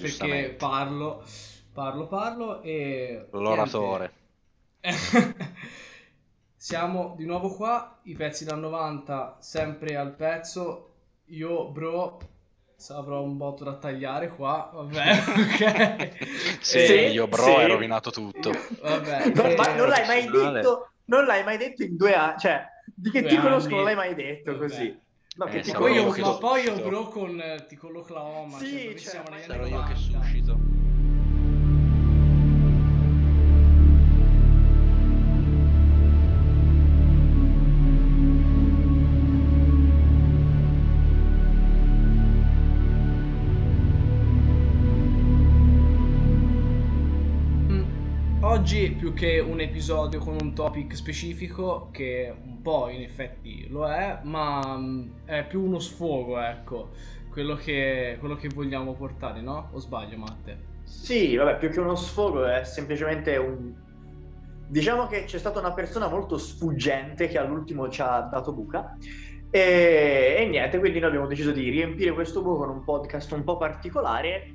perché parlo, parlo, parlo e... L'oratore. Siamo di nuovo qua, i pezzi da 90 sempre al pezzo. Io, bro, avrò un botto da tagliare qua, vabbè, ok. sì, sì, io bro, sì. hai rovinato tutto. Vabbè, non, eh, ma non l'hai mai detto, non l'hai mai detto in due anni, cioè, di che ti conosco non l'hai mai detto vabbè. così. No, eh, poi io, ma poi io bro con eh, ti con l'Oklahoma, sì, cioè, cioè, sarò io che suscito. Oggi più che un episodio con un topic specifico, che un po' in effetti lo è, ma mm, è più uno sfogo, ecco, quello che, quello che vogliamo portare, no? O sbaglio, Matte? Sì, vabbè, più che uno sfogo è semplicemente un... Diciamo che c'è stata una persona molto sfuggente che all'ultimo ci ha dato buca e, e niente, quindi noi abbiamo deciso di riempire questo buco con un podcast un po' particolare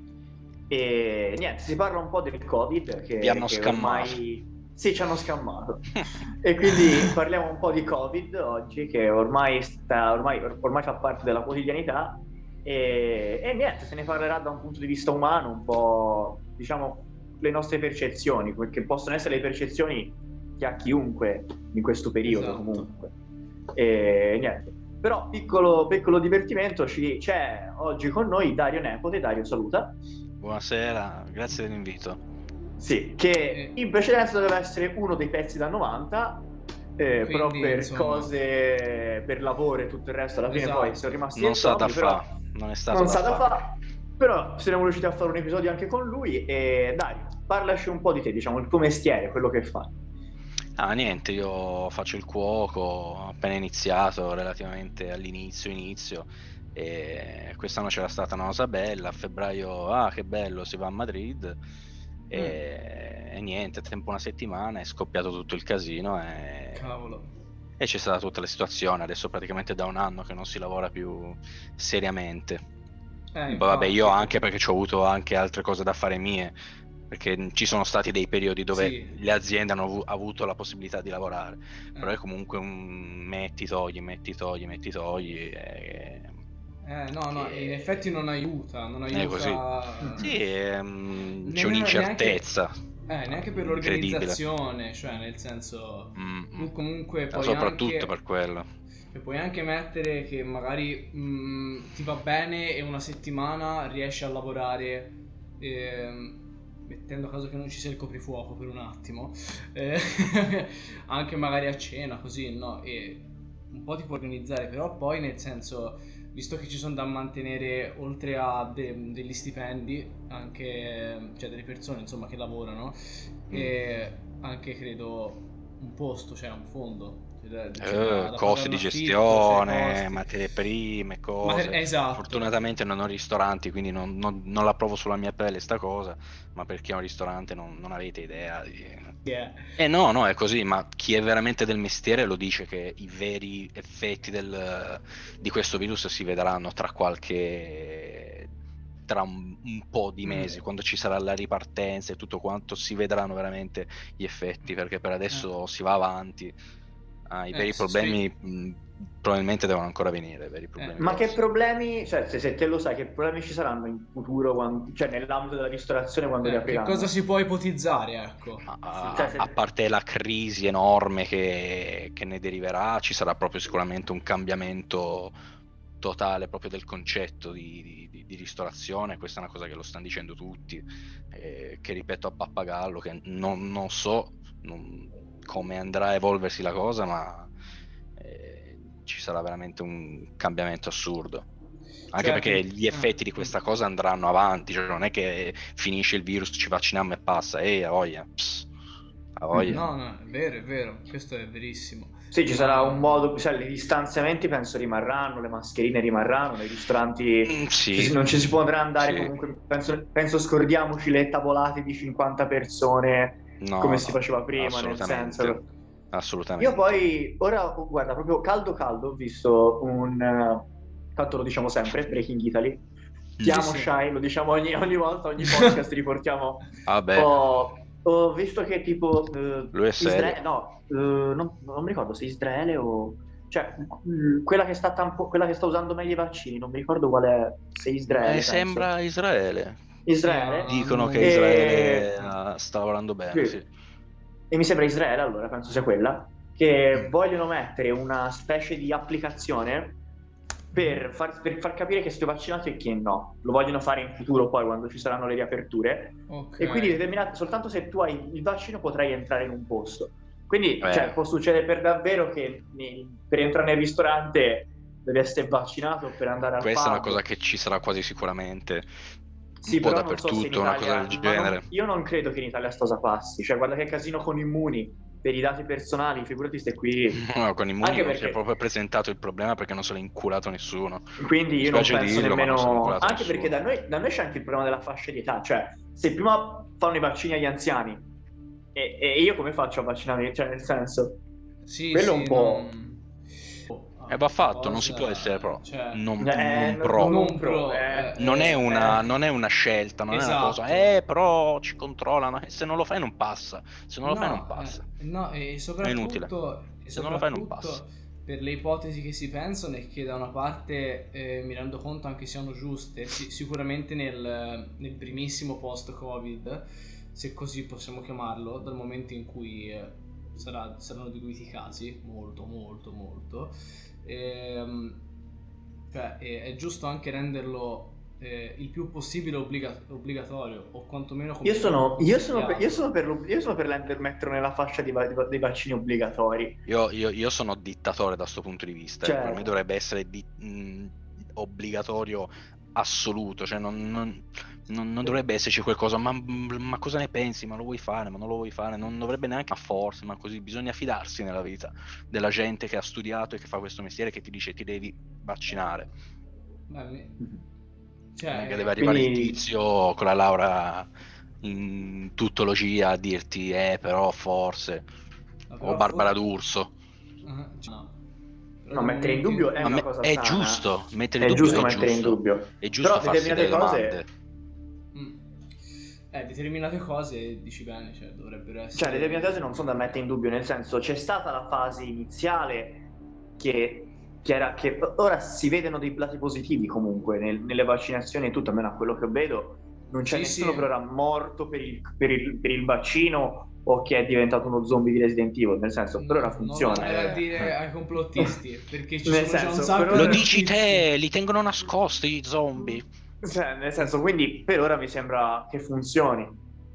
e niente, si parla un po' del Covid. Che, Vi hanno che scammato. Ormai... Sì, ci hanno scammato. e quindi parliamo un po' di Covid oggi, che ormai, sta, ormai, ormai fa parte della quotidianità. E, e, niente, se ne parlerà da un punto di vista umano, un po' diciamo le nostre percezioni, che possono essere le percezioni che ha chiunque in questo periodo esatto. comunque. E niente. Però piccolo, piccolo divertimento, ci, c'è oggi con noi Dario Nepote. Dario, saluta. Buonasera, grazie dell'invito. Sì, che in precedenza doveva essere uno dei pezzi da 90, eh, Quindi, però per insomma... cose, per lavoro e tutto il resto, alla fine esatto. poi sono rimasti non sa da fa, non è stato non da, da fa. Però siamo riusciti a fare un episodio anche con lui e Dario, parlaci un po' di te, diciamo, il tuo mestiere, quello che fai. Ah, niente, io faccio il cuoco, ho appena iniziato, relativamente all'inizio, inizio e quest'anno c'era stata una cosa bella, a febbraio, ah che bello, si va a Madrid e, mm. e niente, tempo una settimana è scoppiato tutto il casino e... Cavolo. E c'è stata tutta la situazione, adesso praticamente da un anno che non si lavora più seriamente. Eh, vabbè, io anche perché ho avuto anche altre cose da fare mie, perché ci sono stati dei periodi dove sì. le aziende hanno av- avuto la possibilità di lavorare, eh. però è comunque un metti, togli, metti, togli, metti, togli, e eh, no, no, in effetti non aiuta, non aiuta... È così. Sì, ehm, c'è un'incertezza. Neanche, eh, neanche per l'organizzazione, cioè nel senso... Mm, tu comunque poi Soprattutto anche, per quello. E puoi anche mettere che magari mh, mm, ti va bene e una settimana riesci a lavorare... Eh, mettendo a caso che non ci sia il coprifuoco per un attimo, eh, anche magari a cena, così, no? E un po' ti puoi organizzare, però poi nel senso visto che ci sono da mantenere oltre a de- degli stipendi anche cioè delle persone insomma che lavorano mm. e anche credo un posto cioè un fondo cioè, uh, costi di gestione, cioè, materie prime, cose. Ma, esatto. Fortunatamente non ho ristoranti, quindi non, non, non, la provo sulla mia pelle sta cosa, ma perché è un ristorante non, non avete idea di... Yeah. Eh no, no, è così, ma chi è veramente del mestiere lo dice che i veri effetti del, di questo virus si vedranno tra qualche tra un, un, po' di mm. mesi, mm. quando ci sarà la ripartenza e tutto quanto, si vedranno veramente gli effetti, perché per adesso eh. si va avanti Ah, I eh, veri problemi sì. mh, probabilmente devono ancora venire. Veri problemi eh, ma che problemi, cioè se, se, te lo sai, che problemi ci saranno in futuro, quando, cioè nell'ambito della ristorazione quando eh, riapriranno? Che cosa si può ipotizzare, ecco? A, cioè, se... a parte la crisi enorme che, che ne deriverà, ci sarà proprio sicuramente un cambiamento totale proprio del concetto di, di, di, ristorazione, questa è una cosa che lo stanno dicendo tutti, eh, che ripeto a pappagallo, che non, non so, non, come andrà a evolversi la cosa, ma eh, ci sarà veramente un cambiamento assurdo. Anche cioè, perché gli effetti di questa cosa andranno avanti, cioè non è che finisce il virus, ci vacciniamo e passa, e a voglia. Pss, a voglia. No, no, è vero, è vero, questo è verissimo. Sì, ci sarà un modo, cioè i distanziamenti penso rimarranno, le mascherine rimarranno, nei ristoranti mm, sì. non ci si potrà andare sì. comunque, penso, penso, scordiamoci le tavolate di 50 persone no, come si faceva prima, nel senso... Assolutamente. Io poi, ora, guarda, proprio caldo caldo, ho visto un... tanto lo diciamo sempre, Breaking Italy, Chiamo Sì, sì. Shai, lo diciamo ogni, ogni volta, ogni podcast riportiamo. Vabbè, Ho, ho visto che tipo... eh, lui è. Isra- no, eh, non, non mi ricordo se Israele o... Cioè, quella che, sta tampo- quella che sta usando meglio i vaccini, non mi ricordo qual è, se Israele. Eh, sembra Israele. Israele? Dicono che E- Israele ah, sta lavorando bene, Sì. sì. E mi sembra Israele, allora, penso sia quella, che vogliono mettere una specie di applicazione per far, per far capire che sei vaccinato e chi no. Lo vogliono fare in futuro poi, quando ci saranno le riaperture. Ok. E quindi determinate, soltanto se tu hai il vaccino potrai entrare in un posto. Quindi Eh. cioè, può succedere per davvero che ne- per entrare nel ristorante devi essere vaccinato per andare al Questa è una pub. cosa che ci sarà quasi sicuramente. Sì, un po' però non so se in dappertutto, una Italia- cosa del ma non- genere. io non credo che in Italia sta cosa passi. Cioè, guarda che casino con Immuni per i dati personali, figurati stai qui. No, con i Anche Muni non si perché- è proprio presentato il problema perché non se l'ha inculato nessuno. Quindi io non penso dirlo, non nemmeno. a Anche nessuno. perché da noi, da noi c'è anche il problema della fascia di età. Cioè, se prima fanno i vaccini agli anziani, e, e io come faccio a vaccinare? Cioè, nel senso. Sì, quello sì, un po'- non- Oh, E va fatto, cosa- non si può essere pro. Cioè, Non, Eh, non no, pro. non pro, pro, eh, eh. Non è, una, Eh. non è una scelta, non è Esatto. una cosa, eh, però ci controllano. E se non lo fai, non passa. Se non lo fai, No, non passa. eh, no, e inutile. soprattutto, e Se non lo fai, non passa. Per le ipotesi che si pensano e che da una parte eh, mi rendo conto anche siano giuste, si- sicuramente nel, nel primissimo post-Covid, se così possiamo chiamarlo, dal momento in cui eh, sarà- saranno diluiti i casi, molto, molto, molto, ehm, cioè, è, è giusto anche renderlo eh, il più possibile obbliga- obbligatorio, o quantomeno come Io sono, io sono per, io sono per, io sono per l'ender- metterlo nella fascia di di dei vaccini obbligatori. Io, io- io sono dittatore da questo punto di vista. eh. Certo. Per me dovrebbe essere di- mh, obbligatorio assoluto. Cioè, non, non- non- non dovrebbe esserci qualcosa. Ma, ma cosa ne pensi? Ma lo vuoi fare? Ma non lo vuoi fare? Non dovrebbe neanche a forza, ma così. Bisogna fidarsi nella vita della gente che ha studiato e che fa questo mestiere che ti dice ti devi vaccinare. Mhm. cioè, che deve arrivare quindi- il tizio con la laurea in tuttologia a dirti, eh, però forse. O Barbara for- D'Urso. Ah, cioè, no. No, mettere in momento dubbio è Ma una me- cosa è sana. giusto, mettere in È dubbio giusto è mettere in giusto. dubbio. È giusto Però farsi delle determinate cose- domande. Mm. Eh, determinate cose dici bene, cioè dovrebbero essere. Cioè, determinate cose non sono da mettere in dubbio, nel senso c'è stata la fase iniziale che, che era che ora si vedono dei lati positivi comunque nel- nelle vaccinazioni e tutto, almeno a quello che vedo. Non c'è Sì, nessuno sì. per ora morto per il, per il- per il vaccino o che è diventato uno zombie di Resident Evil, nel senso, per ora Non funziona. andare a Eh. dire ai complottisti, perché ci Nel sono già un senso, ora- Lo dici te, li tengono nascosti i zombie. Cioè, nel senso, quindi per ora mi sembra che funzioni.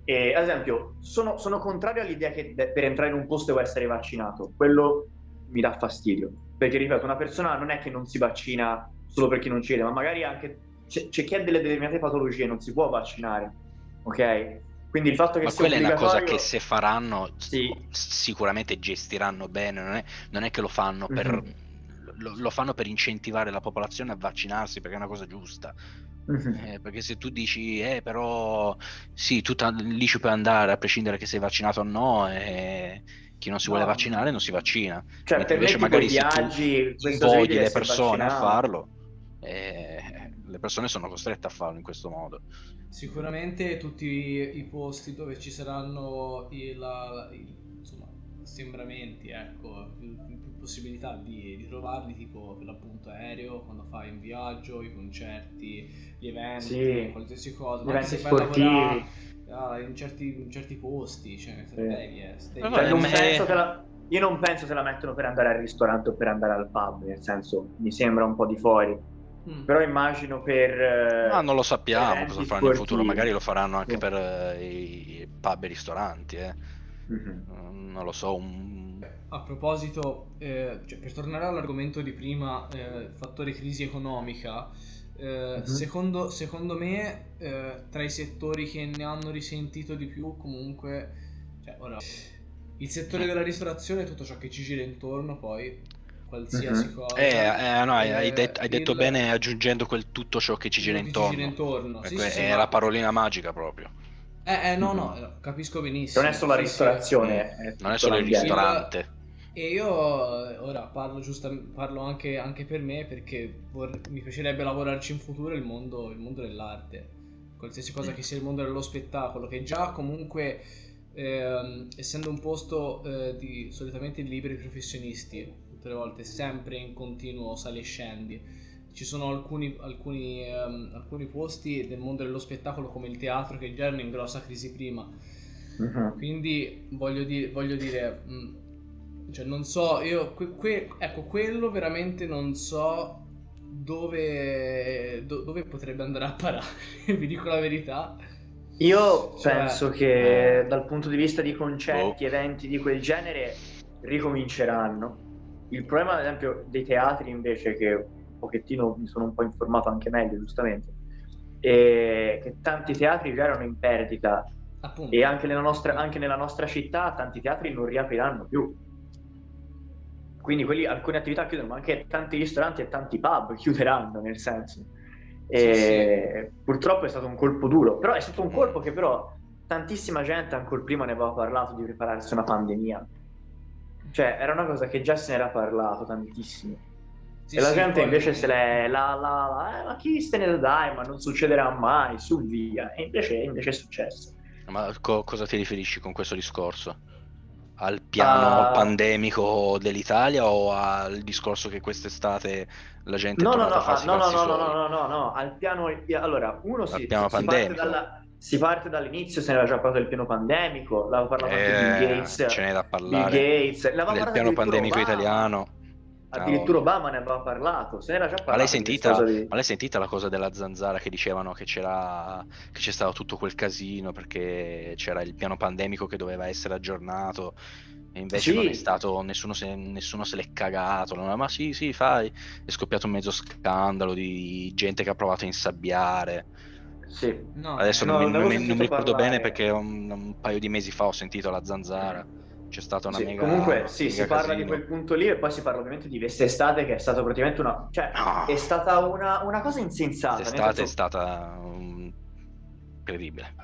E, ad esempio, sono, sono contrario all'idea che de- per entrare in un posto devo essere vaccinato. Quello mi dà fastidio. Perché, ripeto, una persona non è che non si vaccina solo perché non ci crede, ma magari anche c'è, c'è chi ha delle determinate patologie non si può vaccinare. Ok? Quindi il fatto che Ma quella è una cosa obbligatorio- che se faranno Sì. sicuramente gestiranno bene, non è, non è che lo fanno per... Mhm. Lo, lo fanno per incentivare la popolazione a vaccinarsi perché è una cosa giusta. Mhm. Eh, perché se tu dici, eh, però sì, tu lì ci puoi andare a prescindere che sei vaccinato o no, e chi non si vuole No. vaccinare non si vaccina. Cioè, Mentre per invece magari i se tu viaggi, invogli le persone a vaccinato. farlo, eh, le persone sono costrette a farlo in questo modo. Sicuramente tutti i posti dove ci saranno i, la- i- insomma, assembramenti, ecco, più, più possibilità di, di trovarli, tipo per l'appunto aereo, quando fai un viaggio, i concerti, gli eventi, Sì. qualsiasi cosa, Gli eventi sportivi. lavorare, ah, in, certi, in certi posti, cioè, Sì. devi, eh, devi- Ma Cioè, non ma- penso che la- Io non penso se la mettono per andare al ristorante o per andare al pub, nel senso, mi sembra un po' di fuori. Mm. Però immagino per... eh, Ma non lo sappiamo cosa faranno in futuro, sportivi. magari lo faranno anche Sì. per eh, i pub e ristoranti, eh. Mhm. Mm, non lo so, un... A proposito, eh, cioè, per tornare all'argomento di prima, eh, fattore crisi economica, eh, Mhm. secondo, secondo me eh, tra i settori che ne hanno risentito di più comunque, cioè, ora, il settore della ristorazione, tutto ciò che ci gira intorno poi, qualsiasi Mhm. cosa. Eh, eh, no, hai, hai eh, det- hai detto il- bene aggiungendo quel tutto ciò che ci gira intorno. gira intorno. Sì, sì, sì, è ma- la parolina magica proprio. Eh, eh, no, Mhm. no, eh, capisco benissimo. Non è solo la Sì, sì. ristorazione, Non è solo il ristorante. E io ora parlo, giusto, parlo anche, anche per me perché vor- mi piacerebbe lavorarci in futuro il mondo, il mondo dell'arte. Qualsiasi cosa che sia il mondo dello spettacolo, che già comunque, ehm, essendo un posto eh, di solitamente liberi professionisti, tutte le volte sempre in continuo sali e scendi, ci sono alcuni, alcuni, ehm, alcuni posti del mondo dello spettacolo come il teatro che già erano in grossa crisi prima. Mhm. Quindi voglio, di- voglio dire, mh, cioè non so, io, que- que- ecco, quello veramente non so dove, do- dove potrebbe andare a parare, vi dico la verità. Io Cioè, penso che eh, dal punto di vista di concerti, boh. eventi di quel genere, ricominceranno. Il problema, ad esempio, dei teatri invece, che un pochettino mi sono un po' informato anche meglio, giustamente, è che tanti teatri già erano in perdita Appunto. e anche nella nostra, anche nella nostra città tanti teatri non riapriranno più. Quindi quelli- alcune attività chiudono, ma anche tanti ristoranti e tanti pub chiuderanno, nel senso. E Purtroppo è stato un colpo duro, però è stato un colpo che però tantissima gente ancora prima ne aveva parlato di prepararsi a una pandemia. Cioè, era una cosa che già se ne era parlato tantissimo. Sì, e la sì, gente poi- invece se l'è la, la, la, eh, ma chi se ne dai, ma non succederà mai, su via. E invece, invece è successo. Ma co- cosa ti riferisci con questo discorso? Al piano Ah. pandemico dell'Italia o al discorso che quest'estate la gente è No, no, tornata no, a farsi ah, no, i no, no, no, no, no, no, no, al piano, allora, uno si, Al piano si parte, pandemico. dalla- si parte dall'inizio, se ne era già parlato del piano pandemico, l'aveva parlato anche Bill Eh, Gates, ce n'è da Bill parlare Gates, l'aveva del piano pandemico Obama. italiano. Addirittura Obama ne aveva parlato, se ne era già parlato. Ma l'hai sentita, di- ma l'hai sentita la cosa della zanzara che dicevano che c'era che c'è stato tutto quel casino perché c'era il piano pandemico che doveva essere aggiornato e invece Sì. non è stato, nessuno se, nessuno se l'è cagato. no? Ma sì, sì, fai. È scoppiato un mezzo scandalo di gente che ha provato a insabbiare. Sì. No, Adesso eh, no, non, non mi, non mi ricordo parlare. bene perché un, un paio di mesi fa ho sentito la zanzara. C'è stata una Sì, mega. comunque sì, mega si parla casino. di quel punto lì e poi si parla ovviamente di quest'estate che è stata praticamente una... cioè No. è stata una, una cosa insensata. nel Quest'estate è stata um, incredibile.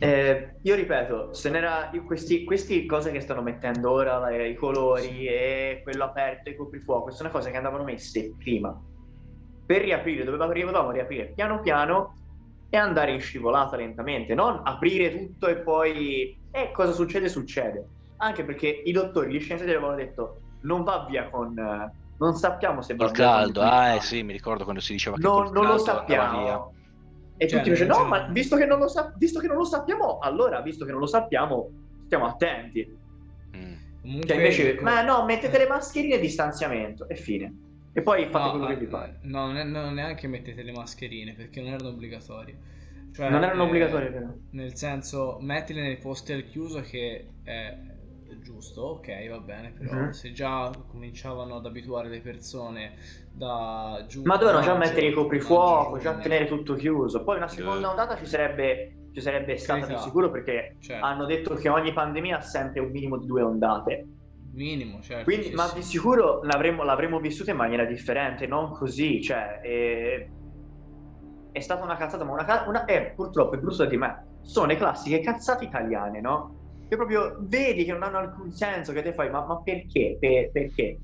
Eh, io ripeto, se n'era questi, questi cose che stanno mettendo ora, la- i colori e quello aperto, i coprifuoco, sono cose che andavano messe prima. Per riaprire, doveva- dovevamo riaprire piano piano e andare in scivolata lentamente, non aprire tutto e poi... E cosa succede? Succede. Anche perché i dottori, gli scienziati avevano detto non va via con... eh, non sappiamo se Col con caldo, il ah eh sì, mi ricordo quando si diceva che No, col non lo sappiamo. E Cioè, tutti dicono: non No, c'è- ma visto che, non lo sa- visto che non lo sappiamo, allora, visto che non lo sappiamo, stiamo attenti. Mm. Cioè, invece, ecco- ma no, mettete le mascherine e distanziamento, e fine. E poi fate No, quello che ah, vi pare. no, non, è- non neanche mettete le mascherine perché non erano obbligatorie. Cioè, Non erano eh, obbligatorie, però. Nel senso, mettile nei posti al chiuso che è giusto, ok, va bene, però Mhm. se già cominciavano ad abituare le persone da giugno... Ma dovevano già mettere i coprifuoco, già tenere tutto chiuso. Poi una seconda Eh. ondata ci sarebbe, ci sarebbe stata Carità. di sicuro perché Certo. hanno detto che ogni pandemia ha sempre un minimo di due ondate. Minimo, certo. Quindi, sì, ma sì. di sicuro l'avremmo, l'avremmo vissuta in maniera differente, non così. Cioè, è, è stata una cazzata, ma una, ca- una è purtroppo è brutto da dire, ma sono le classiche cazzate italiane, no? Che proprio vedi che non hanno alcun senso, che te fai, ma, ma perché? Per- perché?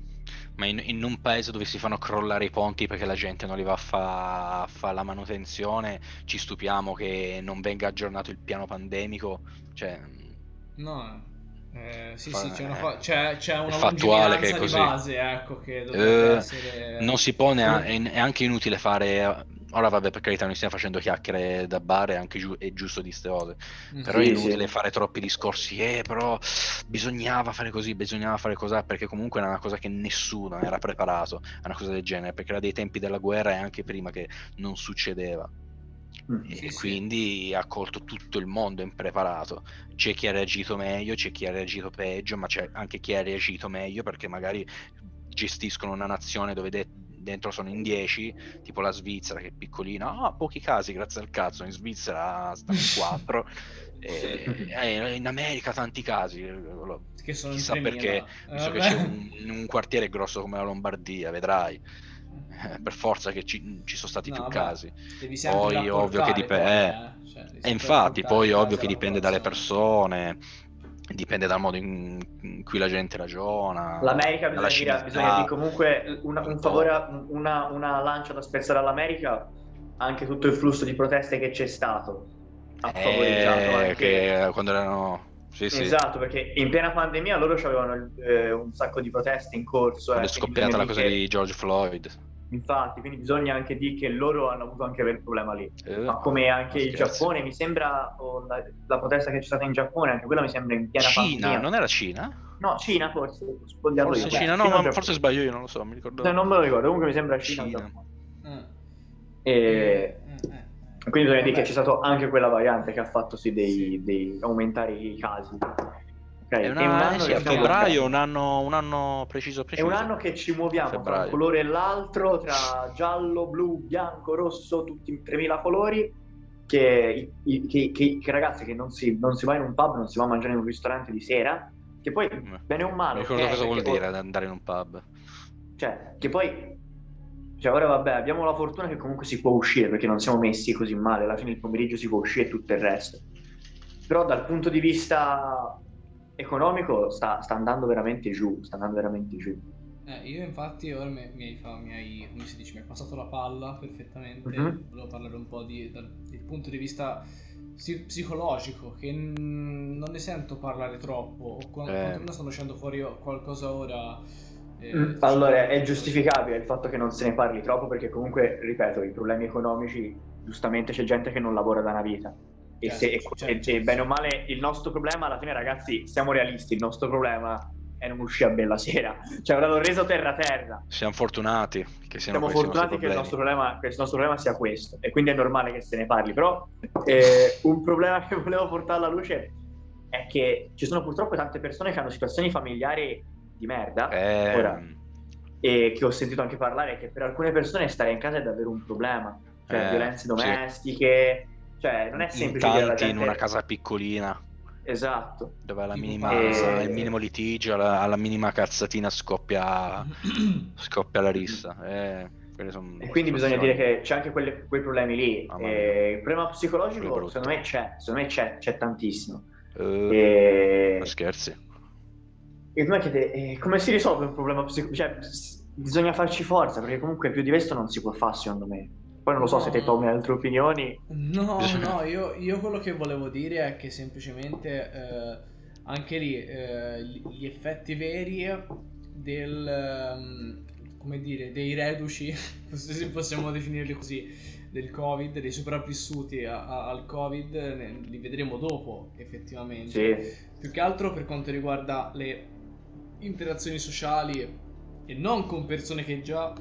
Ma in, in un paese dove si fanno crollare i ponti perché la gente non li va a fa- a fare la manutenzione, ci stupiamo che non venga aggiornato il piano pandemico. Cioè, No, eh, sì, sì, c'è una, eh, fa- c'è, c'è una fattuale che è così. di base, ecco, che dovrebbe Eh, essere... non si pone, Mm. è, anche inutile fare. Ora, vabbè, per carità, non stiamo facendo chiacchiere da bar, è anche giu- è giusto di ste cose. Mm. Però Sì, è inutile sì. fare troppi discorsi, eh, però bisognava fare così, bisognava fare così, perché comunque era una cosa che nessuno era preparato a una cosa del genere, perché era dei tempi della guerra e anche prima che non succedeva. Mm. E Sì, sì. quindi ha colto tutto il mondo impreparato. C'è chi ha reagito meglio, c'è chi ha reagito peggio, ma c'è anche chi ha reagito meglio perché magari gestiscono una nazione dove de- dentro sono in 10, tipo la Svizzera che è piccolina, ah, pochi casi, grazie al cazzo, in Svizzera stanno in 4, in America tanti casi, eh, lo- Che sono chissà 3000. perché, visto che c'è un, un quartiere grosso come la Lombardia, vedrai, eh, per forza che ci, ci sono stati No, più casi. Poi ovvio che dipende, poi, eh. eh. Cioè, E infatti, poi ovvio che dipende dalle persone, dipende dal modo in, cui la gente ragiona. L'America bisogna dire, bisogna dire comunque una, un favore, una, una lancia da spezzare all'America, anche tutto il flusso di proteste che c'è stato ha favoreggiato Eh, anche... che quando erano... Sì, sì. Esatto, perché in piena pandemia loro avevano eh, un sacco di proteste in corso. Quando eh, è scoppiata la cosa che- di George Floyd. Infatti, quindi bisogna anche dire che loro hanno avuto anche quel problema lì. Eh, Ma come anche il. Giappone, mi sembra, o la, la protesta che c'è stata in Giappone, anche quella mi sembra in piena Cina, pandemia. non era Cina? No, Cina forse, sbagliato Forse io. Cina, Beh, no, ma Giappone. forse sbaglio io, non lo so, mi ricordo. No, non me lo ricordo, comunque mi sembra Cina. Cina. Giappone. Eh. E... Eh, eh. Quindi bisogna dire che c'è stato anche quella variante che ha fatto sì dei, dei aumentare i casi. Ok, È e una, un anno eh sì, a febbraio, un anno, un anno preciso È preciso. un anno che ci muoviamo tra un colore e l'altro, tra giallo, blu, bianco, rosso, tutti in 3000 colori. Che, che- che- che ragazzi che non si, non si va in un pub, non si va a mangiare in un ristorante di sera, che poi bene o male. mi ricordo cosa vuol dire andare in un pub. Cioè, che poi. Cioè, ora vabbè, abbiamo la fortuna che comunque si può uscire perché non siamo messi così male. Alla fine del pomeriggio si può uscire e tutto il resto. Però dal punto di vista economico sta, sta andando veramente giù. Sta andando veramente giù. Eh, io infatti ora mi, mi hai, fa- mi hai- come si dice, mi hai passato la palla perfettamente. Mhm. Volevo parlare un po' di, dal, dal punto di vista psi- psicologico, che non ne sento parlare troppo. O quando, Eh. quantomeno stanno uscendo fuori qualcosa ora. eh, Mm, Allora, è giustificabile il fatto che non se ne parli troppo perché comunque, ripeto, i problemi economici, giustamente c'è gente che non lavora da una vita. E, se, e- Certo. e- bene o male, il nostro problema, alla fine ragazzi, siamo realisti, il nostro problema è non uscire a bella sera. Cioè, l'ho reso terra terra. Siamo fortunati che siano Siamo fortunati che il, problema, che il nostro problema sia questo e quindi è normale che se ne parli. Però eh, un problema che volevo portare alla luce è che ci sono purtroppo tante persone che hanno situazioni familiari di merda Eh, Ora, e che ho sentito anche parlare che per alcune persone stare in casa è davvero un problema. Cioè Eh, violenze sì. Cioè non è in semplice alla tanti in gente- una casa piccolina Esatto. dove alla minima, fa- il minimo litigio, alla, alla minima cazzatina scoppia, scoppia la rissa. Eh, E quindi bisogna dire che c'è anche quelle- quei problemi lì. E il problema psicologico, secondo me c'è, secondo me c'è, c'è tantissimo. Eh, E... scherzi. E come, chiede, eh, come si risolve un problema psicologico? Cioè, bisogna farci forza, perché comunque più di questo non si può fare, secondo me. Poi non lo so No, se te. Tommy hai altre opinioni. No, no, io, io quello che volevo dire è che semplicemente eh, anche lì eh, gli gli effetti veri del, ehm, come dire, dei reduci, se possiamo definirli così, del Covid, dei sopravvissuti a- a- al Covid, ne- li vedremo dopo effettivamente. Sì. Più che altro per quanto riguarda le interazioni sociali e non con persone che già,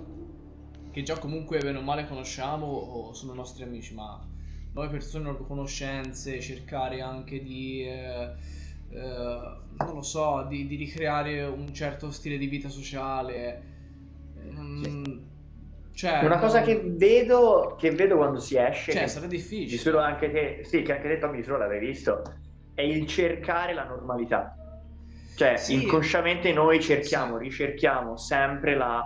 che già comunque bene o male conosciamo o sono nostri amici, ma nuove persone, nuove conoscenze, cercare anche di, eh, eh, non lo so, di, di ricreare un certo stile di vita sociale. Ehm, Cioè, Una cosa che vedo, che vedo quando si esce, Cioè, che sarà di difficile. sicuro anche te, sì, che anche te Tommy sicuro l'avrei visto, è il cercare la normalità. Cioè, Sì. inconsciamente noi cerchiamo, ricerchiamo sempre la,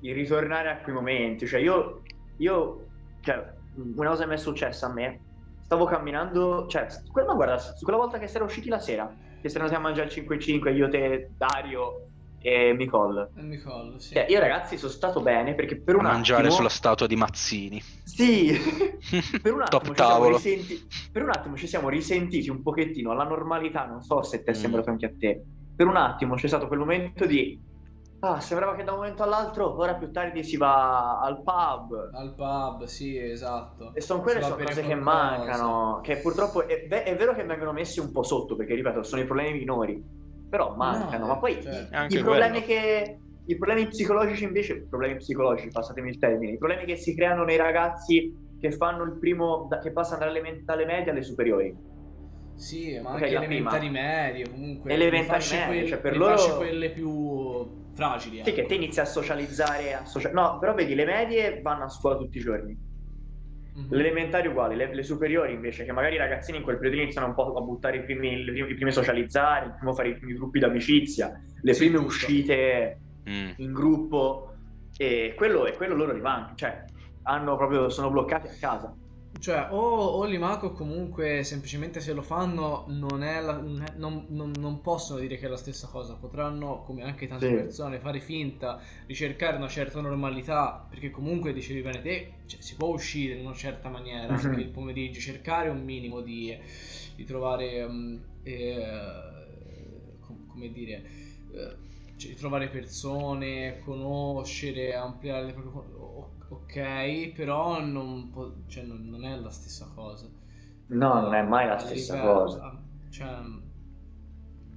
il ritornare a quei momenti. Cioè, io, io cioè, una cosa mi è successa a me, stavo camminando, cioè, ma guarda, quella volta che si era usciti la sera, che siamo andati a mangiare il 5-5, io, te, Dario e Nicole. Eh, mi collo, sì. Cioè, io ragazzi sono stato bene perché per A un mangiare attimo... sulla statua di Mazzini. Sì, per un, attimo risenti- per un attimo ci siamo risentiti un pochettino alla normalità, non so se ti è Mm. sembrato anche a te. Per un attimo c'è stato quel momento di ah, sembrava che da un momento all'altro, ora più tardi si va al pub. Al pub, sì, esatto. E sono quelle sono cose che mancano, che purtroppo è, beh, è vero che vengono messi un po' sotto, perché ripeto, sono i problemi minori, però mancano. No, ma poi cioè, i- i, problemi quello. che i problemi psicologici invece, problemi psicologici, passatemi il termine, i problemi che si creano nei ragazzi che fanno il primo, che passano dalle, dalle medie alle superiori. Sì, ma Ok, anche elementari medie, comunque. Elementari medie, quelle- cioè, per loro- quelle più fragili. Sì, che ecco. te inizi a socializzare, a socia- no, però vedi, le medie vanno a scuola tutti i giorni. Mhm. Le elementari uguali, le, le superiori invece, che magari i ragazzini in quel periodo iniziano un po' a buttare i primi, i primi, i primi socializzare, il primo fare i primi gruppi d'amicizia, le Sì, prime giusto. uscite Mm. in gruppo, e quello, e quello loro li manca, cioè hanno proprio, sono bloccati a casa. Cioè, o, o Limaco comunque semplicemente se lo fanno non, è la- non, non- non- possono dire che è la stessa cosa. Potranno, come anche tante Sì. persone, fare finta, ricercare una certa normalità, perché comunque dicevi bene te, cioè, si può uscire in una certa maniera Mhm. anche il pomeriggio, cercare un minimo di, di trovare, mm, eh, com- come dire, eh, cioè, trovare persone, conoscere, ampliare le proprie... Ok, però non, può- cioè, non, non è la stessa cosa. No, non è mai la stessa livello- cosa. Cioè,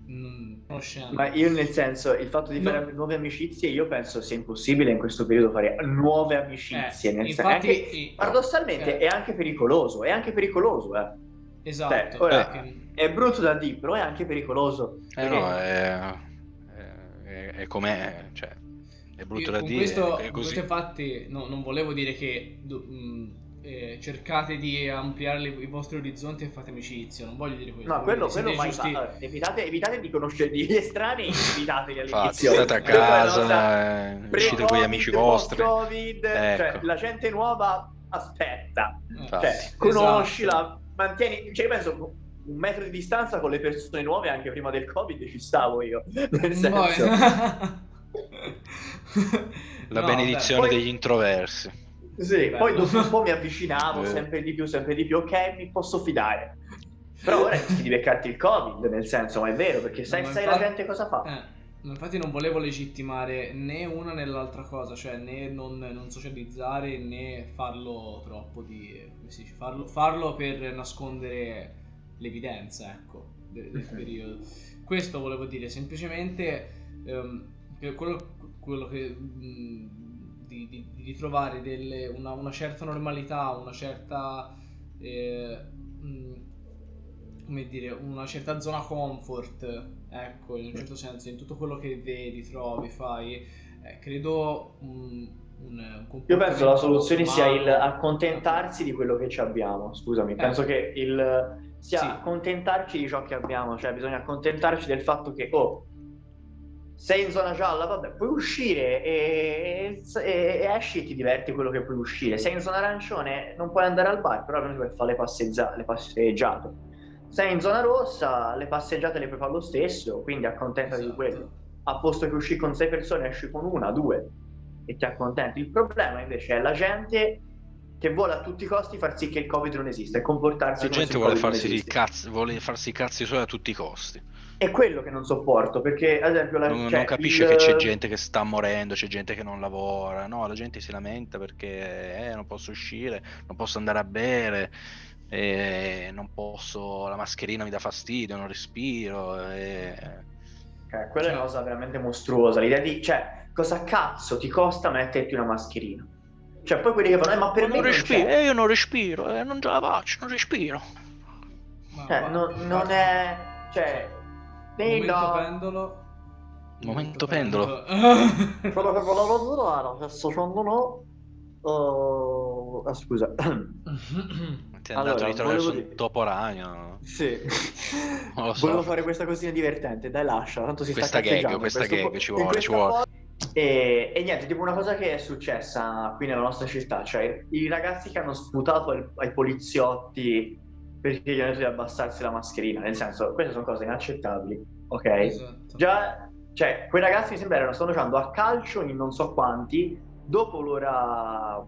non conoscendo. Ma io nel senso, il fatto di No. fare nuove amicizie, io penso sia impossibile in questo periodo fare nuove amicizie. Eh, nel senso, infatti, anche- i- paradossalmente eh. è anche pericoloso, è anche pericoloso, eh. Esatto. Cioè, ora- perché- È brutto da dire, però è anche pericoloso. Eh Perché- no, è, è, è com'è, cioè, è brutto io da con dire, questo, è con così. questo infatti no, non volevo dire che do- mh, eh, cercate di ampliare le- i vostri orizzonti e fate amicizia, non voglio dire questo. No, quello, quello mai giusti- fa. Evitate, evitate di conoscere gli estranei, evitateli all'inizio. state a casa, eh, uscite con gli amici vostri. Covid, Ecco. cioè, la gente nuova aspetta, Eh, cioè, Esatto. conoscila, mantieni, cioè io penso un metro di distanza con le persone nuove anche prima del Covid ci stavo io, nel Poi- senso. La No, benedizione poi- degli introversi. Sì, Bello. poi dopo un po' mi avvicinavo Eh. sempre di più, sempre di più, ok, mi posso fidare. Però ora rischi di beccarti il Covid, nel senso, ma è vero, perché sai, No, sai la gente cosa fa. Eh, infatti non volevo legittimare né una né l'altra cosa, cioè né non, non socializzare né farlo troppo di... come si dice, farlo, farlo per nascondere l'evidenza, ecco, de- del Mhm. periodo. Questo volevo dire, semplicemente ehm, quello, quello che... mh, di, di- di ritrovare delle- una, una certa normalità, una certa... eh, mh, come dire, una certa zona comfort, ecco, in un certo senso, in tutto quello che vedi, trovi, fai, eh, credo un, un, un Io penso la soluzione sia il accontentarsi di quello che ci abbiamo. Scusami, Eh. penso che il sia Sì. accontentarci di ciò che abbiamo, cioè bisogna accontentarci del fatto che, oh, sei in zona gialla, vabbè, puoi uscire e, e- e esci e ti diverti quello che puoi uscire. Sei in zona arancione, non puoi andare al bar, però non puoi fare le, passeggia- le passeggiate. Sei in zona rossa, le passeggiate le puoi fare lo stesso, quindi accontentati di Esatto. quello. A posto che usci con sei persone, esci con una, due e ti accontenti. Il problema invece è la gente che vuole a tutti i costi far sì che il Covid non esista e comportarsi La come gente vuole farsi, cazzi, vuole farsi i cazzi suoi a tutti i costi. È quello che non sopporto, perché ad esempio la, Non, cioè, non capisce il- che c'è gente che sta morendo, c'è gente che non lavora. No, la gente si lamenta perché eh, non posso uscire, non posso andare a bere, eh, non posso, la mascherina mi dà fastidio, non respiro. eh. Ok, quella è una cosa veramente mostruosa. L'idea di, cioè, cosa cazzo ti costa metterti una mascherina? Cioè, poi quelli che fanno, eh, ma per me non non respiro, c'è. eh, io non respiro, eh, non ce la faccio, non respiro. Ma Cioè, guarda, non, non è... Cioè... dei Momento pendolo. Momento pendolo. Quello che volevo dire era che secondo me... eh, ah, scusa. Ti è andato Allora, di trovare volevo su dire- un topo ragno. sì. Non lo so. Volevo fare questa cosina divertente, dai lascia, tanto si Questa sta gag, questa gag, po- ci vuole, ci vuole. po- E, e niente, tipo una cosa che è successa qui nella nostra città, cioè i ragazzi che hanno sputato ai, ai poliziotti perché gli hanno detto di abbassarsi la mascherina, nel senso, queste sono cose inaccettabili, ok? Esatto. Già, cioè, quei ragazzi mi sembra erano, stanno giocando a calcio in non so quanti, dopo l'ora...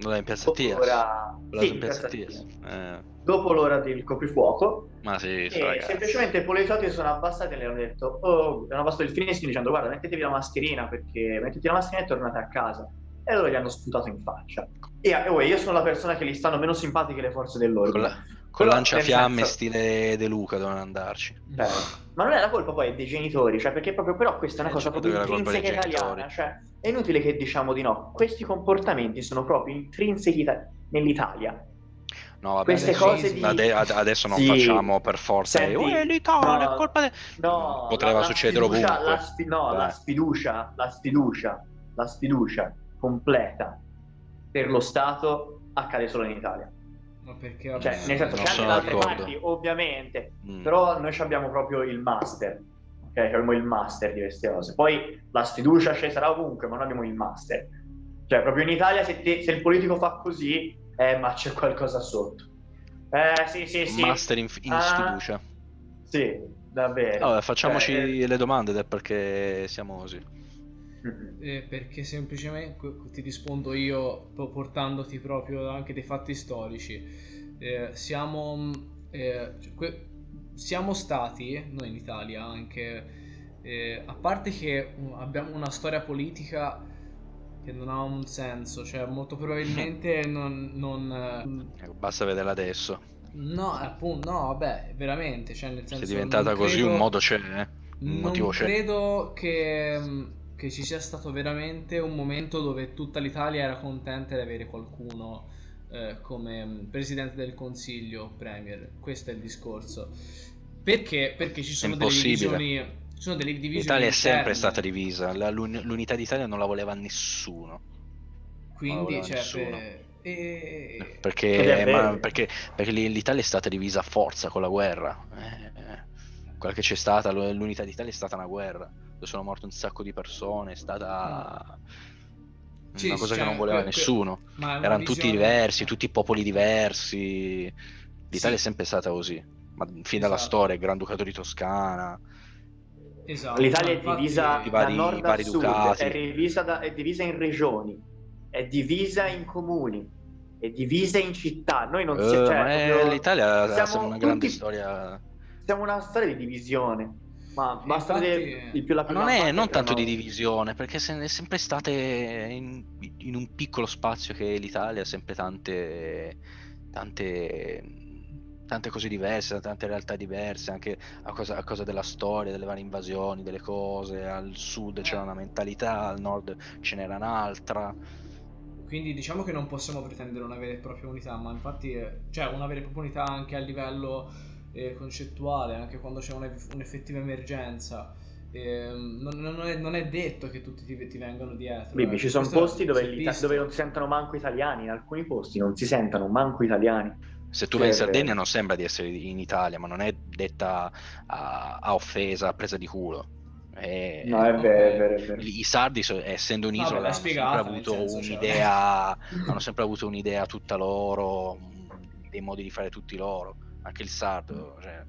Non è in piazza Dopo Tias. l'ora... Sì, in piazza Piazza. Eh, Dopo l'ora del coprifuoco, ma sì, e semplicemente i poliziotti sono abbassati e le hanno detto: Oh, hanno abbassato il finestrino dicendo: Guarda, mettetevi la mascherina perché mettete la mascherina e tornate a casa. E allora gli hanno sputato in faccia. E, e uè, io sono la persona che gli stanno meno simpatiche le forze Con, dell'ordine. La- con Però, lanciafiamme senso- stile De Luca dovevano andarci. Eh, ma non è la colpa poi dei genitori, cioè perché proprio però questa è una Eh, cosa certo proprio la intrinseca italiana, genitori. cioè è inutile che diciamo di no, questi comportamenti sono proprio intrinseci ita- nell'Italia. No, vabbè, Queste adesso, cose di- ade- ad- adesso non Sì. facciamo per forza. Senti, "Oh, è l'Italia, no, è colpa de-" No, Poteva la- la succedere sfiducia- ovunque. La, sfi- no, la Dai. sfiducia, la sfiducia, la sfiducia completa per lo Stato accade solo in Italia. Perché Cioè, nel senso, non c'è anche altre parti, ovviamente, Mm. però noi ci abbiamo proprio il master. Ok, abbiamo il master di queste cose. Poi la sfiducia ci sarà ovunque, ma noi abbiamo il master. Cioè, proprio in Italia, se, te- se il politico fa così, Eh, ma c'è qualcosa sotto. Eh, sì, sì, sì. Master in, in Ah, sfiducia. Sì, davvero. Vabbè, facciamoci Eh, le domande del perché siamo così. Mm, Eh, perché semplicemente ti rispondo io po- portandoti proprio anche dei fatti storici. Eh, siamo, mh, eh, cioè, que- siamo stati, noi in Italia anche, eh, a parte che uh, abbiamo una storia politica che non ha un senso, cioè molto probabilmente non... non, eh, Ecco, Basta vederla adesso. no, appunto, no, vabbè, veramente, cioè nel Se senso... è diventata non così, credo- un modo c'è, eh? un non motivo c'è. credo che, mm, che ci sia stato veramente un momento dove tutta l'Italia era contenta di avere qualcuno eh, come mm, presidente del consiglio, premier. Questo è il discorso. Perché? Perché ci sono delle divisioni. Ci sono delle divisioni. L'Italia è sempre stata divisa, la- l'un- l'unità d'Italia non la voleva nessuno. Quindi, voleva cioè, nessuno. per- e- Perché, ma- perché, perché l'Italia è stata divisa a forza con la guerra. Eh, eh. quella che c'è stata, l'unità d'Italia è stata una guerra, sono morte un sacco di persone, è stata Sì, una cosa cioè, che non voleva que- nessuno. Erano tutti visione- diversi, tutti popoli diversi. L'Italia Sì. è sempre stata così, ma fin dalla Esatto. storia, il Granducato di Toscana. Esatto, L'Italia è infatti- divisa I vari- da nord vari a sud, ducati. è divisa, da- è divisa in regioni, è divisa in comuni, è divisa in città. Noi non Eh, siamo... cioè, ma è- proprio- l'Italia ha una grande tutti- storia. Siamo una storia di divisione. Ma basta infatti- vedere il più la Ma prima non è non tanto di erano- divisione, perché se ne è sempre state in, in un piccolo spazio che è l'Italia, sempre tante, tante, tante cose diverse, tante realtà diverse, anche a cosa, a causa della storia, delle varie invasioni, delle cose. Al sud c'era una mentalità, al nord ce n'era un'altra. Quindi diciamo che non possiamo pretendere una vera e propria unità, ma infatti, cioè una vera e propria unità anche a livello eh, concettuale, anche quando c'è un'effettiva emergenza. Ehm, non, non è, non è detto che tutti ti, ti vengano dietro. Bibi, eh. ci sono posti dove, dove non si sentono manco italiani, in alcuni posti non si sentono manco italiani. Se tu vai in Sardegna non sembra di essere in Italia, ma non è detta a, a offesa, a presa di culo. È- No, è vero, è vero, è vero. I sardi, essendo Vabbè, un'isola, l'hai hanno sempre senso, cioè. un'idea, hanno sempre avuto un'idea tutta loro, dei modi di fare tutti loro. Anche il sardo, cioè,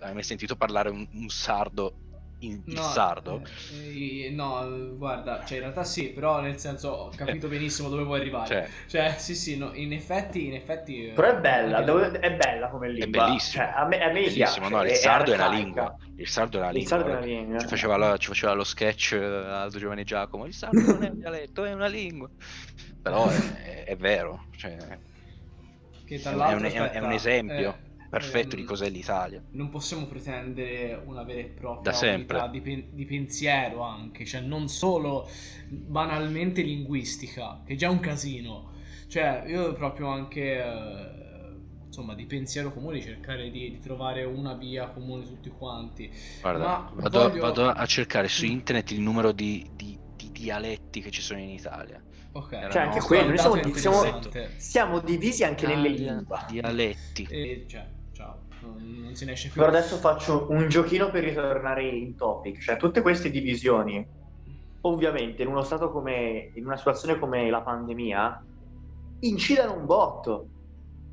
hai mai sentito parlare un, un sardo in il No, sardo? eh, eh, no, guarda, cioè in realtà sì, però nel senso ho capito benissimo dove vuoi arrivare. Cioè, Cioè, sì, sì, no, in effetti, in effetti... eh, Però è bella, dove- è bella come lingua. bellissimo. Cioè, a me, a me bellissimo, piace. no, il è- sardo è lingua. Il sardo è una Il lingua. sardo è una lingua. Ci faceva, lo, ci faceva lo sketch eh, Aldo Giovanni Giacomo. Il sardo non è un dialetto, è una lingua. Però è, è vero, cioè, Che tra È un- l'altro, è un- è un esempio eh, perfetto di ehm, cos'è l'Italia. Non possiamo pretendere una vera e propria Da di, pen- di pensiero anche, cioè non solo banalmente linguistica, che è già un casino. Cioè, io proprio anche eh, insomma di pensiero comune cercare di, di trovare una via comune tutti quanti. Guarda, Ma vado, voglio- vado a cercare su Mm. internet il numero di, di- di dialetti che ci sono in Italia. Ok. Cioè, anche quello, siamo, siamo, interessante. siamo divisi anche nelle lingue. Dialetti. E, cioè, ciao, non, non se ne esce più. Però adesso faccio un giochino per ritornare in topic. Cioè, tutte queste divisioni, ovviamente, in uno stato come, in una situazione come la pandemia, incidono un botto.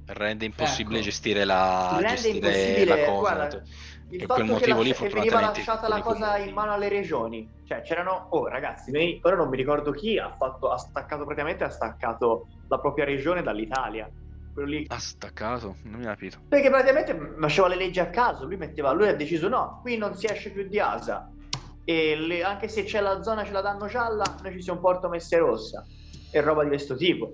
Rende impossibile Ecco. gestire, la, Rende gestire impossibile, la cosa. guarda, Il Per fatto quel che, motivo lì, che veniva fortunatamente, lasciata la cosa in mano alle regioni, cioè c'erano, oh ragazzi, noi- ora non mi ricordo chi ha, fatto, ha staccato praticamente ha staccato la propria regione dall'Italia. Quello lì Ha staccato, non mi ha capito. Perché praticamente faceva le leggi a caso, lui metteva, lui ha deciso no, qui non si esce più di Asa. E le- anche se c'è la zona ce la danno gialla, noi ci siamo porto messe rossa. E roba di questo tipo.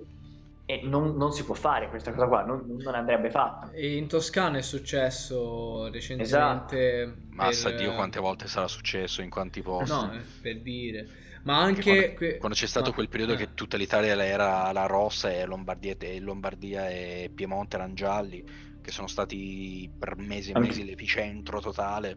E non, non si può fare questa cosa qua, non, non andrebbe fatta. E in Toscana è successo recentemente. Massa per- Dio quante volte sarà successo, in quanti posti. No, eh, per dire. Ma anche. quando, quando c'è stato ma- quel periodo eh. che tutta l'Italia era la rossa e Lombardia e, Lombardia e Piemonte erano gialli, che sono stati per mesi e mesi l'epicentro totale.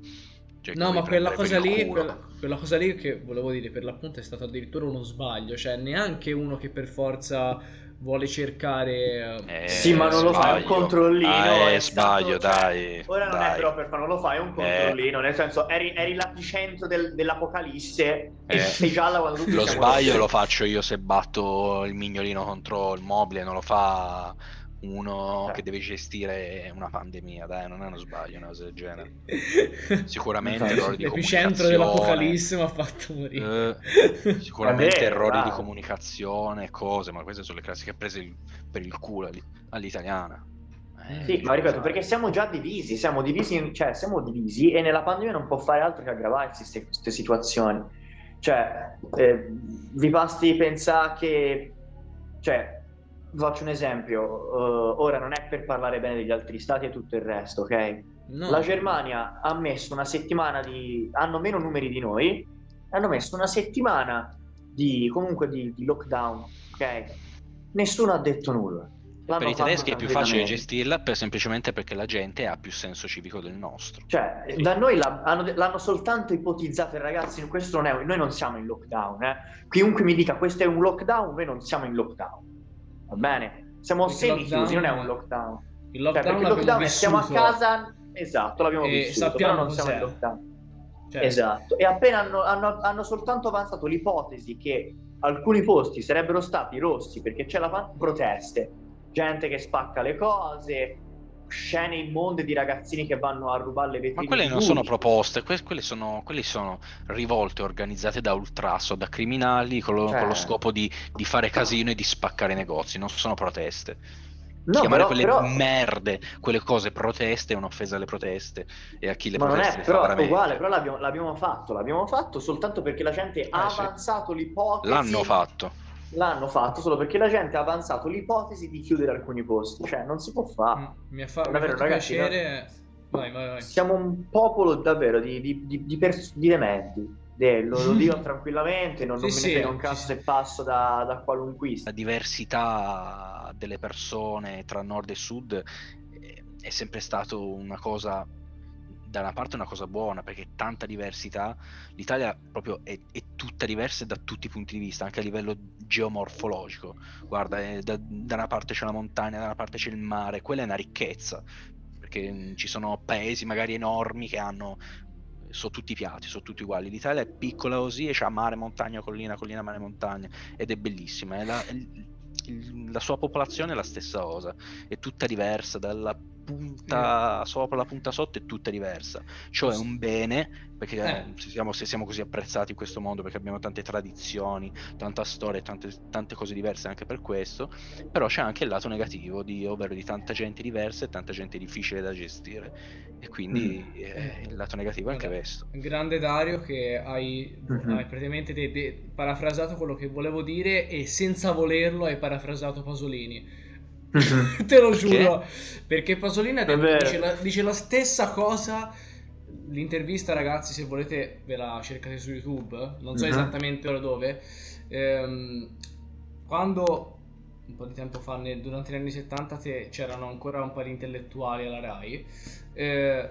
Cioè, No, ma quella cosa lì, quella, quella cosa lì che volevo dire per l'appunto è stato addirittura uno sbaglio, cioè neanche uno che per forza vuole cercare... Eh, Sì, ma non lo fai un sbaglio. controllino. Ah, è eh, stato- sbaglio, cioè, dai. Ora non dai. è però per fare, non lo fai un controllino, nel senso eri, eri l'apicentro del- dell'apocalisse e Eh. sei gialla quando tutti Lo sbaglio lo faccio io se batto il mignolino contro il mobile, non lo fa uno Eh. che deve gestire una pandemia, dai, non è uno sbaglio, una cosa del genere. Sicuramente errori di L'epicentro comunicazione. dell'apocalisse mi ha fatto morire. Eh, sicuramente Vabbè, errori di bravo. comunicazione, cose, ma queste sono le classiche prese il- per il culo all'i- all'italiana. Eh, Sì, ma ripeto, perché siamo già divisi, siamo divisi, in- cioè siamo divisi e nella pandemia non può fare altro che aggravarsi queste, queste situazioni. Cioè, eh, vi basti pensare che, cioè, faccio un esempio, eh, ora non è per parlare bene degli altri stati e tutto il resto, ok? No. La Germania ha messo una settimana di... hanno meno numeri di noi, hanno messo una settimana di comunque di, di lockdown, ok? Nessuno ha detto nulla. L'hanno Per i tedeschi è più facile gestirla per- semplicemente perché la gente ha più senso civico del nostro. Cioè, da noi la- hanno- l'hanno soltanto ipotizzato, ragazzi, questo non è, noi non siamo in lockdown. eh. Chiunque mi dica questo è un lockdown, noi non siamo in lockdown. Va bene? Siamo semi-chiusi, non è un lockdown. Il Cioè, lockdown perché il lockdown è stiamo a casa, esatto, l'abbiamo E vissuto, però non siamo in lockdown. Cioè, Esatto, e appena hanno, hanno- hanno soltanto avanzato l'ipotesi che alcuni posti sarebbero stati rossi perché c'è la proteste, gente che spacca le cose, scene immonde di ragazzini che vanno a rubare le vetrine. Ma quelle non sono proposte, que- quelle sono, quelle sono rivolte organizzate da ultrasso, da criminali con lo, Cioè- con lo scopo di, di fare casino e di spaccare i negozi, non sono proteste. No, Chiamare però- quelle però- merde, quelle cose proteste è un'offesa alle proteste e a chi le Ma non proteste è le fa però veramente. uguale, però l'abbiamo, l'abbiamo fatto, l'abbiamo fatto soltanto perché la gente ha Eh, sì. avanzato l'ipotesi. L'hanno fatto. L'hanno fatto solo perché la gente ha avanzato l'ipotesi di chiudere alcuni posti, cioè non si può fare. mm, mi ha, fa- Davvero, fatto ragazzi, piacere... Vai, vai, vai. Siamo un popolo davvero di, di, di, di, pers- di demendi. De- lo, lo dico tranquillamente, non, non Sì, me sì, ne frega un sì, cazzo sì. e passo da, da qualunquista. La diversità delle persone tra nord e sud eh, è sempre stato una cosa da una parte una cosa buona perché tanta diversità l'Italia proprio è, è tutta diversa da tutti i punti di vista anche a livello geomorfologico guarda eh, da, da una parte c'è la montagna da una parte c'è il mare quella è una ricchezza perché mm, ci sono paesi magari enormi che hanno sono tutti piatti, sono tutti uguali. L'Italia è piccola così e c'ha mare, montagna, collina, collina, mare, montagna ed è bellissima. E la, la sua popolazione è la stessa cosa, è tutta diversa, dalla punta sopra alla punta sotto è tutta diversa. Ciò è un bene perché Eh. eh, se, siamo, se siamo così apprezzati in questo mondo, perché abbiamo tante tradizioni, tanta storia, tante, tante cose diverse anche per questo, però c'è anche il lato negativo, di, ovvero di tanta gente diversa e tanta gente difficile da gestire. E quindi eh, il lato negativo è anche Guarda, questo. Grande Dario che hai, Mhm. hai praticamente de- de- parafrasato quello che volevo dire e senza volerlo hai parafrasato Pasolini. Te lo giuro, perché Pasolini dice, la, dice la stessa cosa. L'intervista, ragazzi, se volete ve la cercate su YouTube, non so Mhm. esattamente ora dove. Ehm, quando un po' di tempo fa, nel- durante gli anni 70, te- c'erano ancora un po' di intellettuali alla Rai. eh,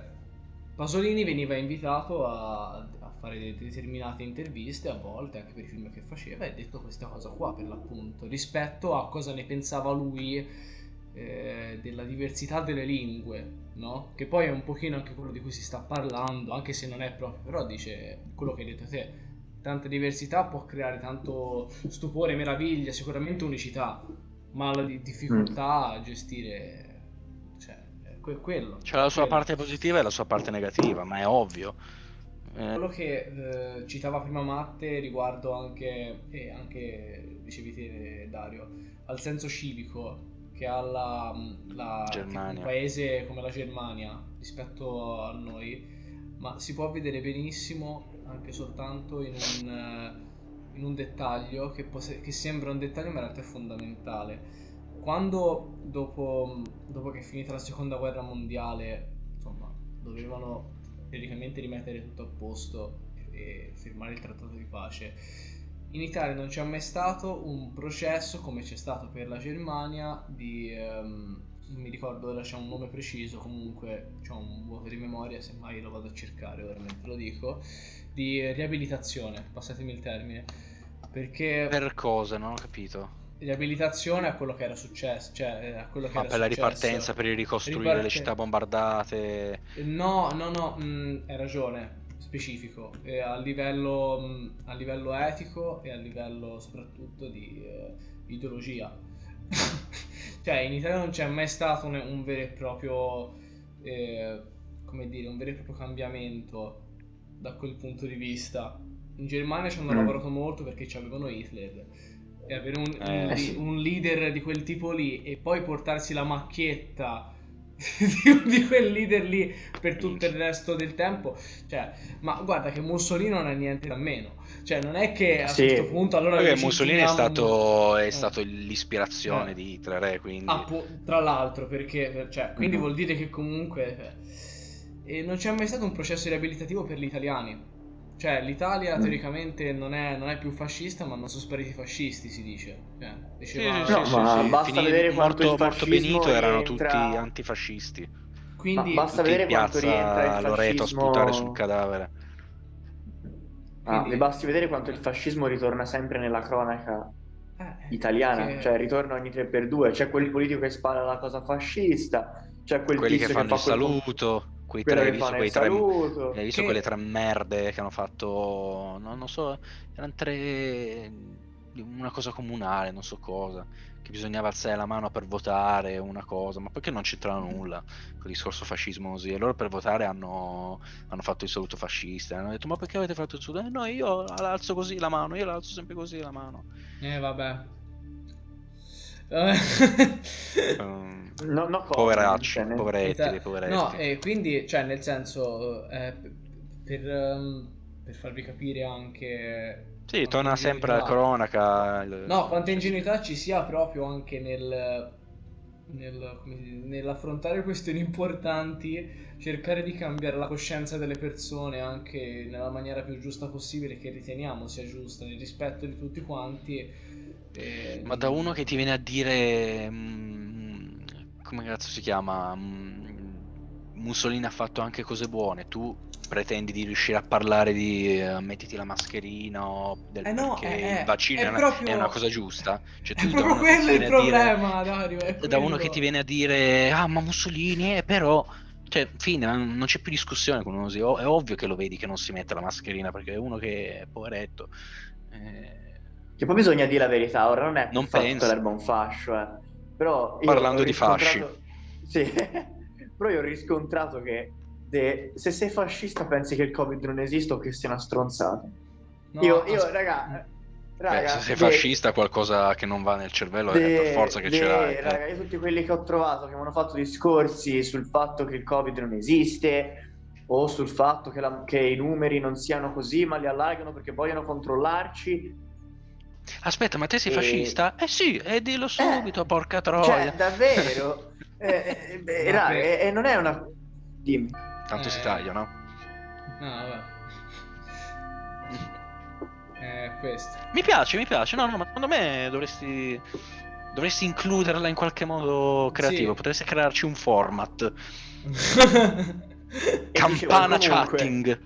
Pasolini veniva invitato a fare de- determinate interviste a volte anche per i film che faceva e ha detto questa cosa qua per l'appunto rispetto a cosa ne pensava lui eh, della diversità delle lingue no? che poi è un pochino anche quello di cui si sta parlando anche se non è proprio però dice quello che hai detto te tanta diversità può creare tanto stupore meraviglia sicuramente unicità ma la di- difficoltà a gestire cioè è que- quello C'è la sua quello. parte positiva e la sua parte negativa, ma è ovvio. Eh, Quello che eh, citava prima Matte riguardo anche, e anche dicevi te Dario, al senso civico che ha la, la- che un paese come la Germania rispetto a noi, ma si può vedere benissimo anche soltanto in un, eh, in un dettaglio che, può se- che sembra un dettaglio ma in realtà è fondamentale. Quando dopo, dopo che è finita la seconda guerra mondiale, insomma, dovevano teoricamente rimettere tutto a posto e firmare il trattato di pace. In Italia non c'è mai stato un processo come c'è stato per la Germania di ehm, non mi ricordo ora c'è un nome preciso, comunque c'è un vuoto di memoria, se mai lo vado a cercare ora mentre lo dico, di riabilitazione, passatemi il termine. Perché per cosa? Non ho capito. Riabilitazione a quello che era successo, cioè eh, a quello che Ma era per la successo. ripartenza, per il ricostruire Riparte- le città bombardate. No, no, no, mh, hai ragione, specifico, eh, a, livello, mh, a livello etico e a livello soprattutto di eh, ideologia. cioè, in Italia non c'è mai stato un, un vero e proprio, eh, come dire, un vero e proprio cambiamento da quel punto di vista. In Germania ci hanno Mm. lavorato molto perché ci avevano Hitler. E avere un, un Eh, li- sì. un leader di quel tipo lì e poi portarsi la macchietta di, di quel leader lì per tutto il resto del tempo. Cioè, ma guarda che Mussolini non è niente da meno. Cioè, non è che a Sì. questo punto allora Perché Mussolini è stato, è Eh. stato l'ispirazione Eh. di Hitler, eh, quindi... Ah, pu- tra l'altro, perché cioè, quindi Mhm. vuol dire che comunque eh, non c'è mai stato un processo riabilitativo per gli italiani. Cioè, l'Italia Mm. teoricamente non è, non è più fascista, ma non sono spariti i fascisti, si dice. Cioè, diceva- Sì, No, sì, ma sì, basta finì- vedere quanto morto, il morto Benito erano rientra- tutti antifascisti. Quindi, Ma basta vedere quanto rientra piazza il Loreto a fascismo- sputare sul cadavere. Ah, Quindi- e basti vedere quanto il fascismo ritorna sempre nella cronaca eh, italiana, che- cioè ritorna ogni 3x2, c'è quel politico che spara la cosa fascista, c'è quel Quelli che tizio fanno il fa quel- saluto, quei tre, hai visto quei tre, hai visto Che- quelle tre merde che hanno fatto, no, non so, erano tre, una cosa comunale, non so cosa, che bisognava alzare la mano per votare una cosa, ma perché non c'entrava nulla con il discorso fascismo così, e loro per votare hanno, hanno fatto il saluto fascista, hanno detto ma perché avete fatto il saluto? Eh, no, io alzo così la mano, io alzo sempre così la mano. Eh, vabbè. Ehm, No, no, Poveracci, cioè, nel- poveretti, dei poveretti. No, e quindi, cioè, nel senso, eh, per, ehm, per farvi capire anche... Sì, torna sempre alla cronaca. No, quanta ingenuità ci sia proprio anche nel, nel- dice, nell'affrontare questioni importanti, cercare di cambiare la coscienza delle persone anche nella maniera più giusta possibile, che riteniamo sia giusta, nel rispetto di tutti quanti. e- Ma da uno che ti viene a dire. mm, come cazzo si chiama? Mm, Mussolini ha fatto anche cose buone. Tu pretendi di riuscire a parlare di eh, mettiti la mascherina o del Eh no, perché è- il vaccino è è, una, proprio- è una cosa giusta. Cioè, È tu da proprio uno che ti quello il viene a dire- problema, Dario. è da uno che ti viene a dire ah ma Mussolini eh, però cioè fine non c'è più discussione con uno così è ovvio che lo vedi che non si mette la mascherina perché è uno che è poveretto Eh, Che poi bisogna dire la verità, ora non è Non penso. l'erba un fascio, eh. Però Parlando di fasci. riscontrato- Sì, però io ho riscontrato che de- se sei fascista pensi che il Covid non esista o che sia una stronzata. No, io, io, raga, beh, raga, se sei de- fascista qualcosa che non va nel cervello è de- per forza che de- ce l'hai eh. Raga, io tutti quelli che ho trovato che mi hanno fatto discorsi sul fatto che il Covid non esiste o sul fatto che, la- che i numeri non siano così ma li allargano perché vogliono controllarci. aspetta ma te sei E- fascista? eh sì e dillo subito porca troia Cioè, davvero? Eh, eh, beh, raga, per- e- e non è una... Dimmi. Tanto si Eh. taglia no? No, vabbè. Eh, questo. mi piace mi piace no no ma secondo me dovresti dovresti includerla in qualche modo creativo Sì. potresti crearci un format campana dicevo, comunque- chatting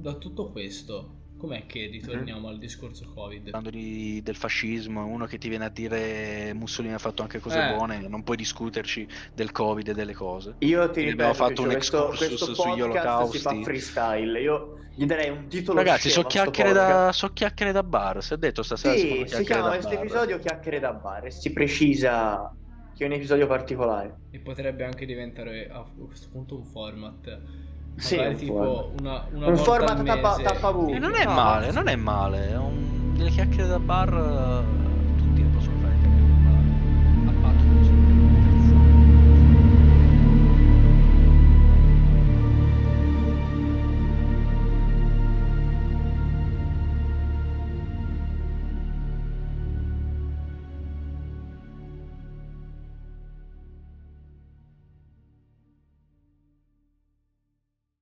da tutto questo, com'è che ritorniamo al discorso Covid? parlando di- del fascismo, uno che ti viene a dire Mussolini ha fatto anche cose Eh. buone, non puoi discuterci del Covid e delle cose. Io ti ripeto, abbiamo fatto un questo, excursus questo sugli podcast olocausti. si fa freestyle. Io gli darei un titolo Ragazzi, so scemo a sto chiacchiere, da, so chiacchiere da bar, si è detto stasera si Sì, si chiacchiere chiama questo episodio Chiacchiere da bar e si precisa che è un episodio particolare. E potrebbe anche diventare a questo punto un format. Sì, Magari un tipo format. una, una Un volta format tappa-. E non è male, non è male, è un- delle chiacchiere da bar